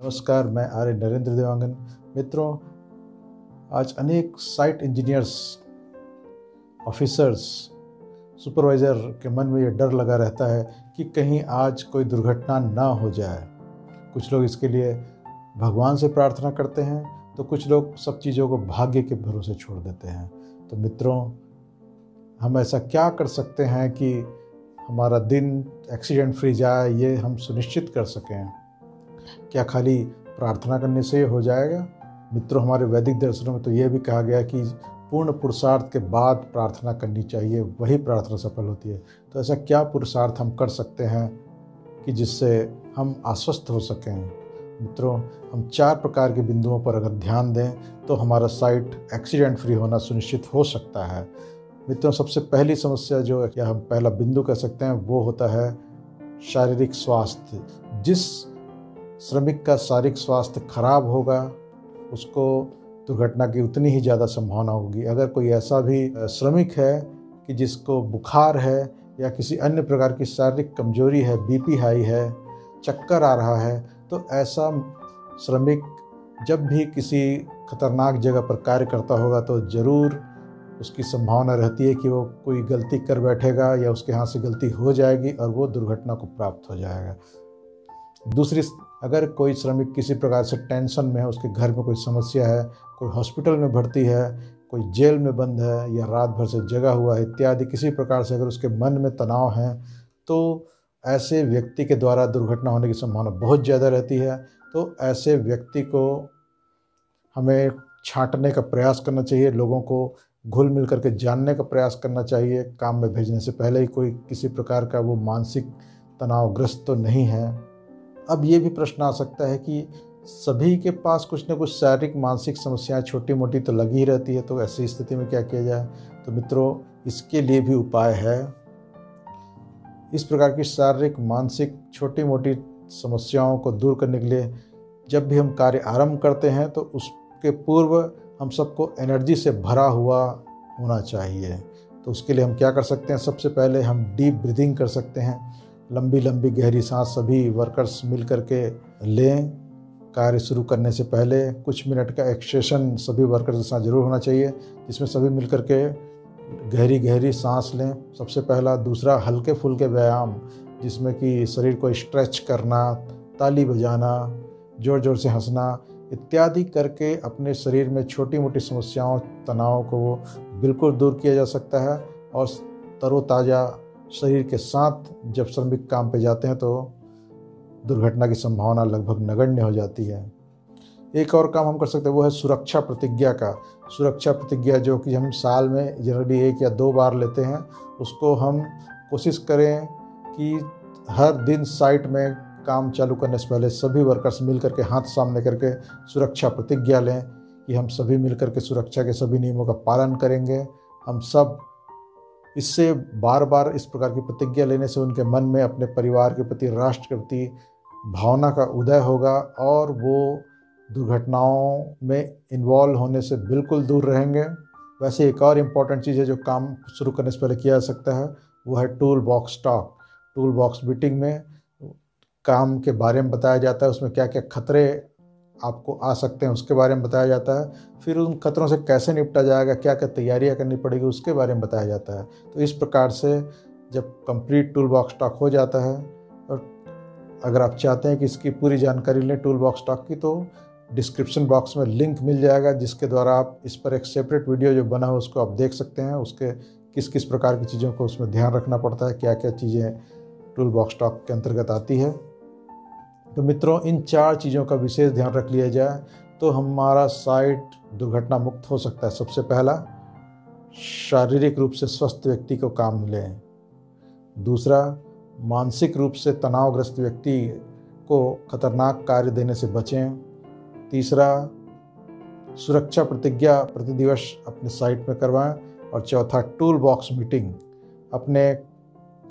नमस्कार, मैं आर्य नरेंद्र देवांगन। मित्रों, आज अनेक साइट इंजीनियर्स ऑफिसर्स सुपरवाइज़र के मन में ये डर लगा रहता है कि कहीं आज कोई दुर्घटना ना हो जाए। कुछ लोग इसके लिए भगवान से प्रार्थना करते हैं तो कुछ लोग सब चीज़ों को भाग्य के भरोसे छोड़ देते हैं। तो मित्रों, हम ऐसा क्या कर सकते हैं कि हमारा दिन एक्सीडेंट फ्री जाए, ये हम सुनिश्चित कर सकें? क्या खाली प्रार्थना करने से हो जाएगा? मित्रों, हमारे वैदिक दर्शनों में तो यह भी कहा गया कि पूर्ण पुरुषार्थ के बाद प्रार्थना करनी चाहिए, वही प्रार्थना सफल होती है। तो ऐसा क्या पुरुषार्थ हम कर सकते हैं कि जिससे हम आश्वस्त हो सकें? मित्रों, हम चार प्रकार के बिंदुओं पर अगर ध्यान दें तो हमारा साइट एक्सीडेंट फ्री होना सुनिश्चित हो सकता है। मित्रों, सबसे पहली समस्या जो या हम पहला बिंदु कह सकते हैं, वो होता है शारीरिक स्वास्थ्य। जिस श्रमिक का शारीरिक स्वास्थ्य खराब होगा, उसको दुर्घटना की उतनी ही ज़्यादा संभावना होगी। अगर कोई ऐसा भी श्रमिक है कि जिसको बुखार है या किसी अन्य प्रकार की शारीरिक कमज़ोरी है, बीपी हाई है, चक्कर आ रहा है तो ऐसा श्रमिक जब भी किसी खतरनाक जगह पर कार्य करता होगा तो ज़रूर उसकी संभावना रहती है कि वो कोई गलती कर बैठेगा या उसके हाथ से गलती हो जाएगी और वो दुर्घटना को प्राप्त हो जाएगा। दूसरी अगर कोई श्रमिक किसी प्रकार से टेंशन में है, उसके घर में कोई समस्या है, कोई हॉस्पिटल में भर्ती है, कोई जेल में बंद है या रात भर से जगा हुआ है, इत्यादि किसी प्रकार से अगर उसके मन में तनाव है तो ऐसे व्यक्ति के द्वारा दुर्घटना होने की संभावना बहुत ज़्यादा रहती है। तो ऐसे व्यक्ति को हमें छांटने का प्रयास करना चाहिए, लोगों को घुल मिल करके जानने का प्रयास करना चाहिए। काम में भेजने से पहले ही कोई किसी प्रकार का वो मानसिक तनावग्रस्त तो नहीं है। अब ये भी प्रश्न आ सकता है कि सभी के पास कुछ ना कुछ शारीरिक, मानसिक समस्याएँ छोटी मोटी तो लगी ही रहती है तो ऐसी स्थिति में क्या किया जाए? तो मित्रों, इसके लिए भी उपाय है। इस प्रकार की शारीरिक, मानसिक छोटी मोटी समस्याओं को दूर करने के लिए जब भी हम कार्य आरंभ करते हैं तो उसके पूर्व हम सबको एनर्जी से भरा हुआ होना चाहिए। तो उसके लिए हम क्या कर सकते हैं? सबसे पहले हम डीप ब्रीदिंग कर सकते हैं। लंबी लंबी गहरी सांस सभी वर्कर्स मिल करके लें। कार्य शुरू करने से पहले कुछ मिनट का एक्सेशन सभी वर्कर्स के साथ ज़रूर होना चाहिए, जिसमें सभी मिल करके गहरी गहरी सांस लें। सबसे पहला, दूसरा, हल्के फुल्के व्यायाम, जिसमें कि शरीर को स्ट्रेच करना, ताली बजाना ज़ोर ज़ोर से हंसना इत्यादि करके अपने शरीर में छोटी मोटी समस्याओं, तनाव को बिल्कुल दूर किया जा सकता है और तरोताज़ा शरीर के साथ जब श्रमिक काम पे जाते हैं तो दुर्घटना की संभावना लगभग नगण्य हो जाती है। एक और काम हम कर सकते हैं, वो है सुरक्षा प्रतिज्ञा का। सुरक्षा प्रतिज्ञा जो कि हम साल में जनरली एक या दो बार लेते हैं, उसको हम कोशिश करें कि हर दिन साइट में काम चालू करने से पहले सभी वर्कर्स मिल करके हाथ सामने करके सुरक्षा प्रतिज्ञा लें कि हम सभी मिल करके सुरक्षा के सभी नियमों का पालन करेंगे। हम सब इससे बार बार इस प्रकार की प्रतिज्ञा लेने से उनके मन में, अपने परिवार के प्रति, राष्ट्र के प्रति भावना का उदय होगा और वो दुर्घटनाओं में इन्वॉल्व होने से बिल्कुल दूर रहेंगे। वैसे एक और इंपॉर्टेंट चीज़ है जो काम शुरू करने से पहले किया जा सकता है, वो है tool box talk tool box meeting में काम के बारे में बताया जाता है, उसमें क्या क्या खतरे आपको आ सकते हैं, उसके बारे में बताया जाता है। फिर उन खतरों से कैसे निपटा जाएगा क्या क्या तैयारियाँ करनी पड़ेगी, उसके बारे में बताया जाता है। तो इस प्रकार से जब कंप्लीट टूल बॉक्स स्टॉक हो जाता है, और अगर आप चाहते हैं कि इसकी पूरी जानकारी लें टूल बॉक्स स्टॉक की तो डिस्क्रिप्शन बॉक्स में लिंक मिल जाएगा, जिसके द्वारा आप इस पर एक सेपरेट वीडियो जो बना हो, उसको आप देख सकते हैं। उसके किस किस प्रकार की चीज़ों को उसमें ध्यान रखना पड़ता है क्या क्या चीज़ें टूल बॉक्स स्टॉक के अंतर्गत आती है। तो मित्रों, इन चार चीज़ों का विशेष ध्यान रख लिया जाए तो हमारा साइट दुर्घटना मुक्त हो सकता है। सबसे पहला, शारीरिक रूप से स्वस्थ व्यक्ति को काम लें। दूसरा, मानसिक रूप से तनावग्रस्त व्यक्ति को खतरनाक कार्य देने से बचें। तीसरा, सुरक्षा प्रतिज्ञा प्रतिदिवस अपने साइट में करवाएँ। और चौथा टूल बॉक्स मीटिंग अपने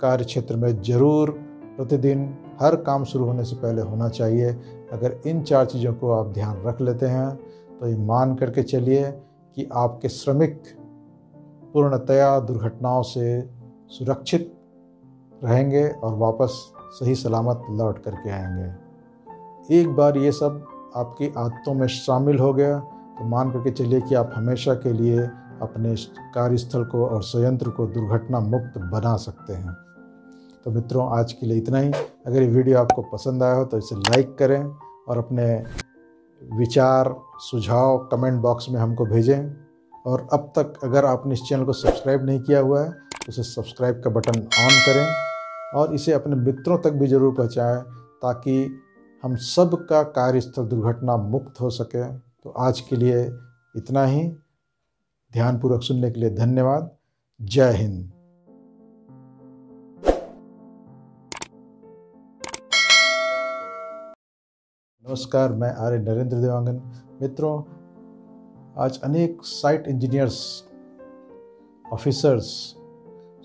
कार्य क्षेत्र में ज़रूर प्रतिदिन हर काम शुरू होने से पहले होना चाहिए। अगर इन चार चीज़ों को आप ध्यान रख लेते हैं तो ये मान करके चलिए कि आपके श्रमिक पूर्णतया दुर्घटनाओं से सुरक्षित रहेंगे और वापस सही सलामत लौट करके आएँगे। एक बार ये सब आपकी आदतों में शामिल हो गया तो मान करके चलिए कि आप हमेशा के लिए अपने कार्यस्थल को और संयंत्र को दुर्घटना मुक्त बना सकते हैं। तो मित्रों, आज के लिए इतना ही। अगर ये वीडियो आपको पसंद आया हो तो इसे लाइक करें और अपने विचार, सुझाव कमेंट बॉक्स में हमको भेजें। और अब तक अगर आपने इस चैनल को सब्सक्राइब नहीं किया हुआ है तो उसे सब्सक्राइब का बटन ऑन करें और इसे अपने मित्रों तक भी ज़रूर पहुँचाएँ ताकि हम सब का कार्यस्थल दुर्घटना मुक्त हो सके। तो आज के लिए इतना ही। ध्यानपूर्वक सुनने के लिए धन्यवाद। जय हिंद। नमस्कार, मैं आर्य नरेंद्र देवांगन। मित्रों, आज अनेक साइट इंजीनियर्स ऑफिसर्स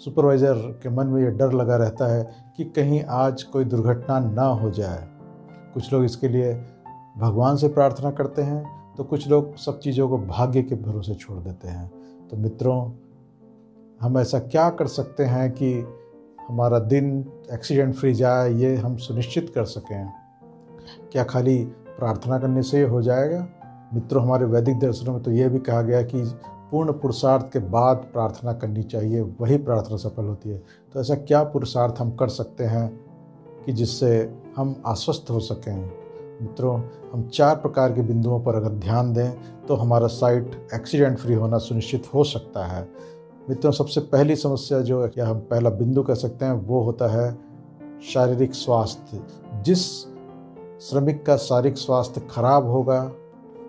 सुपरवाइज़र के मन में ये डर लगा रहता है कि कहीं आज कोई दुर्घटना ना हो जाए। कुछ लोग इसके लिए भगवान से प्रार्थना करते हैं तो कुछ लोग सब चीज़ों को भाग्य के भरोसे छोड़ देते हैं। तो मित्रों, हम ऐसा क्या कर सकते हैं कि हमारा दिन एक्सीडेंट फ्री जाए, ये हम सुनिश्चित कर सकें। क्या खाली प्रार्थना करने से हो जाएगा? मित्रों, हमारे वैदिक दर्शनों में तो ये भी कहा गया कि पूर्ण पुरुषार्थ के बाद प्रार्थना करनी चाहिए, वही प्रार्थना सफल होती है। तो ऐसा क्या पुरुषार्थ हम कर सकते हैं कि जिससे हम आश्वस्त हो सकें? मित्रों, हम चार प्रकार के बिंदुओं पर अगर ध्यान दें तो हमारा साइट एक्सीडेंट फ्री होना सुनिश्चित हो सकता है। मित्रों, सबसे पहली समस्या जो या हम पहला बिंदु कह सकते हैं, वो होता है शारीरिक स्वास्थ्य। जिस श्रमिक का शारीरिक स्वास्थ्य खराब होगा,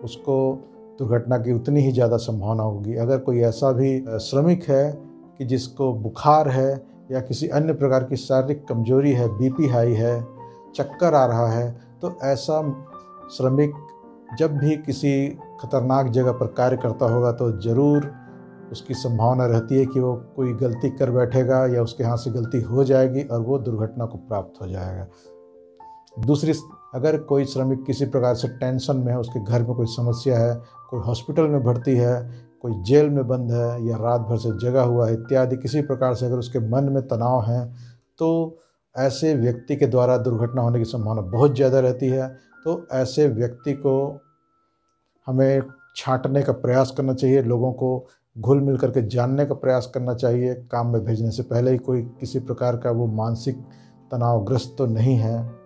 उसको दुर्घटना की उतनी ही ज़्यादा संभावना होगी। अगर कोई ऐसा भी श्रमिक है कि जिसको बुखार है या किसी अन्य प्रकार की शारीरिक कमज़ोरी है, बीपी हाई है, चक्कर आ रहा है तो ऐसा श्रमिक जब भी किसी खतरनाक जगह पर कार्य करता होगा तो ज़रूर उसकी संभावना रहती है कि वो कोई गलती कर बैठेगा या उसके हाथ से गलती हो जाएगी और वो दुर्घटना को प्राप्त हो जाएगा। दूसरी अगर कोई श्रमिक किसी प्रकार से टेंशन में है, उसके घर में कोई समस्या है, कोई हॉस्पिटल में भर्ती है, कोई जेल में बंद है या रात भर से जगा हुआ है इत्यादि किसी प्रकार से अगर उसके मन में तनाव है तो ऐसे व्यक्ति के द्वारा दुर्घटना होने की संभावना बहुत ज़्यादा रहती है। तो ऐसे व्यक्ति को हमें छांटने का प्रयास करना चाहिए, लोगों को घुल मिल करके जानने का प्रयास करना चाहिए। काम में भेजने से पहले ही कोई किसी प्रकार का वो मानसिक तनावग्रस्त तो नहीं है।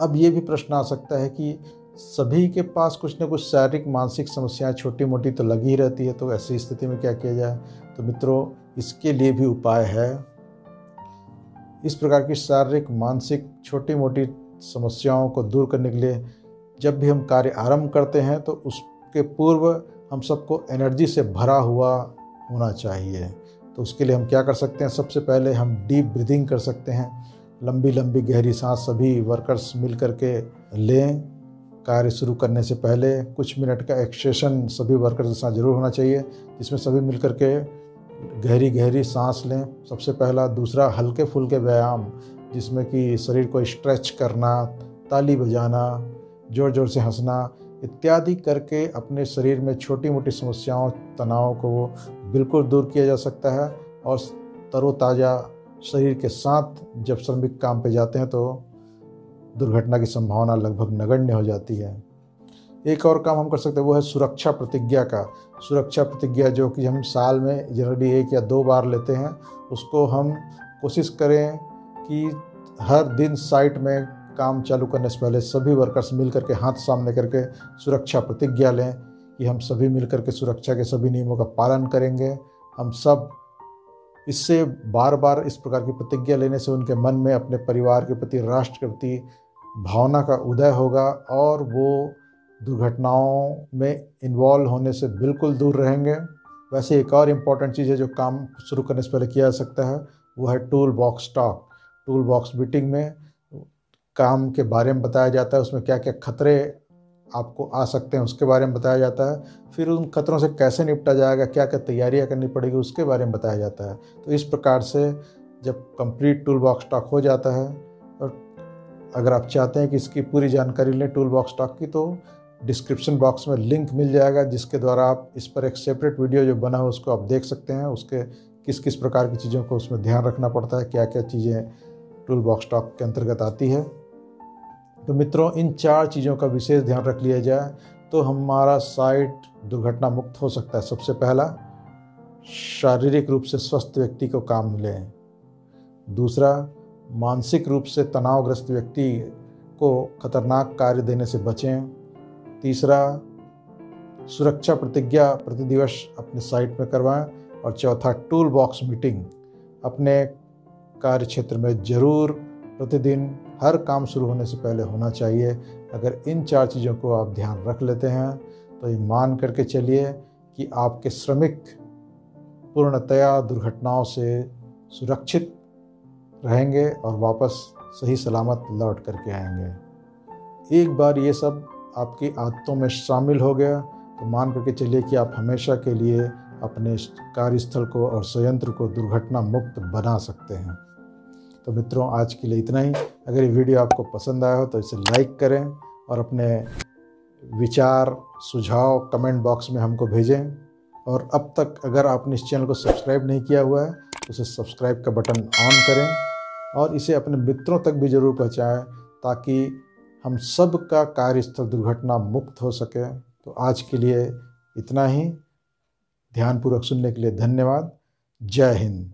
अब ये भी प्रश्न आ सकता है कि सभी के पास कुछ ना कुछ शारीरिक, मानसिक समस्याएँ छोटी मोटी तो लगी ही रहती है तो ऐसी स्थिति में क्या किया जाए? तो मित्रों, इसके लिए भी उपाय है। इस प्रकार की शारीरिक, मानसिक छोटी मोटी समस्याओं को दूर करने के लिए जब भी हम कार्य आरंभ करते हैं तो उसके पूर्व हम सबको एनर्जी से भरा हुआ होना चाहिए। तो उसके लिए हम क्या कर सकते हैं? सबसे पहले हम डीप ब्रीदिंग कर सकते हैं। लंबी लंबी गहरी सांस सभी वर्कर्स मिल कर के लें। कार्य शुरू करने से पहले कुछ मिनट का एक्सेशन सभी वर्कर्स के साथ ज़रूर होना चाहिए, जिसमें सभी मिल कर के गहरी गहरी सांस लें। सबसे पहला, दूसरा, हल्के फुल्के व्यायाम, जिसमें कि शरीर को स्ट्रेच करना, ताली बजाना, ज़ोर ज़ोर से हंसना इत्यादि करके अपने शरीर में छोटी मोटी समस्याओं, तनाव को बिल्कुल दूर किया जा सकता है और तरोताज़ा शरीर के साथ जब श्रमिक काम पे जाते हैं तो दुर्घटना की संभावना लगभग नगण्य हो जाती है। एक और काम हम कर सकते हैं, वो है सुरक्षा प्रतिज्ञा का। सुरक्षा प्रतिज्ञा जो कि हम साल में जनरली एक या दो बार लेते हैं, उसको हम कोशिश करें कि हर दिन साइट में काम चालू करने से पहले सभी वर्कर्स मिल करके हाथ सामने करके सुरक्षा प्रतिज्ञा लें कि हम सभी मिल करके सुरक्षा के सभी नियमों का पालन करेंगे। हम सब इससे बार बार इस प्रकार की प्रतिज्ञा लेने से उनके मन में अपने परिवार के प्रति, राष्ट्र के प्रति भावना का उदय होगा और वो दुर्घटनाओं में इन्वॉल्व होने से बिल्कुल दूर रहेंगे। वैसे एक और इंपॉर्टेंट चीज़ है जो काम शुरू करने से पहले किया जा सकता है, वो है tool box talk tool box meeting में काम के बारे में बताया जाता है, उसमें क्या क्या खतरे आपको आ सकते हैं, उसके बारे में बताया जाता है। फिर उन खतरों से कैसे निपटा जाएगा क्या क्या तैयारियाँ करनी पड़ेगी, उसके बारे में बताया जाता है। तो इस प्रकार से जब कंप्लीट टूल बॉक्स स्टॉक हो जाता है, और अगर आप चाहते हैं कि इसकी पूरी जानकारी लें टूल बॉक्स स्टॉक की तो डिस्क्रिप्शन बॉक्स में लिंक मिल जाएगा, जिसके द्वारा आप इस पर एक सेपरेट वीडियो जो बना हो, उसको आप देख सकते हैं। उसके किस किस प्रकार की चीज़ों को उसमें ध्यान रखना पड़ता है क्या क्या चीज़ें टूल बॉक्स स्टॉक के अंतर्गत आती है। तो मित्रों, इन चार चीज़ों का विशेष ध्यान रख लिया जाए तो हमारा साइट दुर्घटना मुक्त हो सकता है। सबसे पहला, शारीरिक रूप से स्वस्थ व्यक्ति को काम मिले दूसरा, मानसिक रूप से तनावग्रस्त व्यक्ति को खतरनाक कार्य देने से बचें। तीसरा, सुरक्षा प्रतिज्ञा प्रतिदिवस अपने साइट में करवाएँ। और चौथा टूल बॉक्स मीटिंग अपने कार्य क्षेत्र में ज़रूर प्रतिदिन हर काम शुरू होने से पहले होना चाहिए। अगर इन चार चीज़ों को आप ध्यान रख लेते हैं तो ये मान करके चलिए कि आपके श्रमिक पूर्णतया दुर्घटनाओं से सुरक्षित रहेंगे और वापस सही सलामत लौट करके आएँगे। एक बार ये सब आपकी आदतों में शामिल हो गया तो मान करके चलिए कि आप हमेशा के लिए अपने कार्यस्थल को और संयंत्र को दुर्घटना मुक्त बना सकते हैं। तो मित्रों, आज के लिए इतना ही। अगर ये वीडियो आपको पसंद आया हो तो इसे लाइक करें और अपने विचार, सुझाव कमेंट बॉक्स में हमको भेजें। और अब तक अगर आपने इस चैनल को सब्सक्राइब नहीं किया हुआ है तो उसे सब्सक्राइब का बटन ऑन करें और इसे अपने मित्रों तक भी ज़रूर पहुँचाएँ ताकि हम सब का कार्यस्थल दुर्घटना मुक्त हो सके। तो आज के लिए इतना ही। ध्यानपूर्वक सुनने के लिए धन्यवाद। जय हिंद।